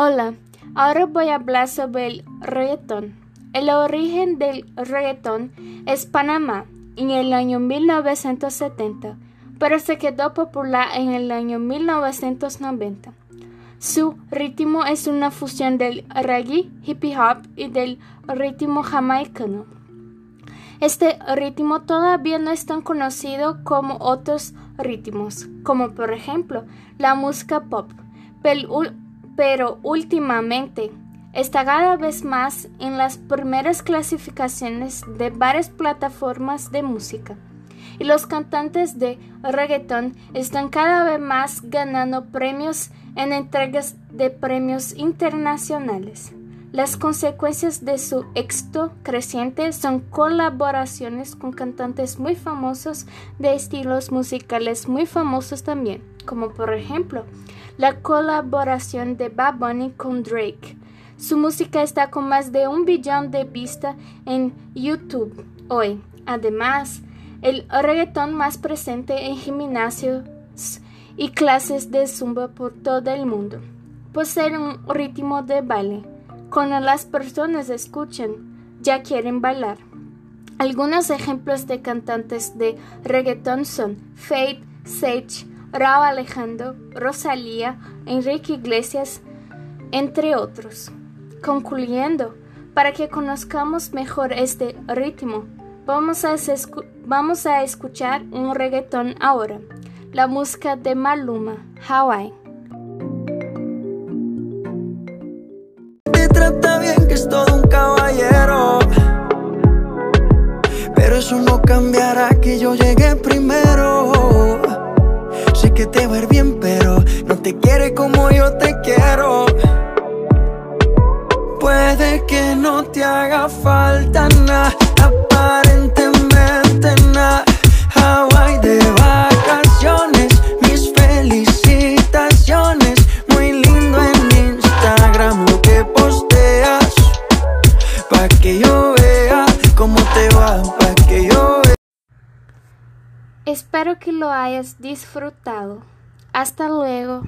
Hola, ahora voy a hablar sobre el reggaetón. El origen del reggaetón es Panamá en el año 1970, pero se quedó popular en el año 1990. Su ritmo es una fusión del reggae, hip hop y del ritmo jamaicano. Este ritmo todavía no es tan conocido como otros ritmos, como por ejemplo la música pop, pero últimamente está cada vez más en las primeras clasificaciones de varias plataformas de música. Y los cantantes de reggaeton están cada vez más ganando premios en entregas de premios internacionales. Las consecuencias de su éxito creciente son colaboraciones con cantantes muy famosos de estilos musicales muy famosos también, como por ejemplo la colaboración de Bad Bunny con Drake. Su música está con más de un billón de vistas en YouTube hoy. Además, el reggaetón más presente en gimnasios y clases de zumba por todo el mundo. Posee un ritmo de baile. Cuando las personas escuchan, ya quieren bailar. Algunos ejemplos de cantantes de reggaetón son Faith, Sage, Raúl Alejandro, Rosalía, Enrique Iglesias, entre otros. Concluyendo, para que conozcamos mejor este ritmo, vamos a, vamos a escuchar un reggaetón ahora, la música de Maluma, Hawaii. Trata bien que es todo un caballero, pero eso no cambiará que yo llegué primero que te va bien, pero no te quiere como yo te quiero. Puede que no te haga falta nada, aparentemente vea cómo te va, pa' que yo. Espero que lo hayas disfrutado. Hasta luego.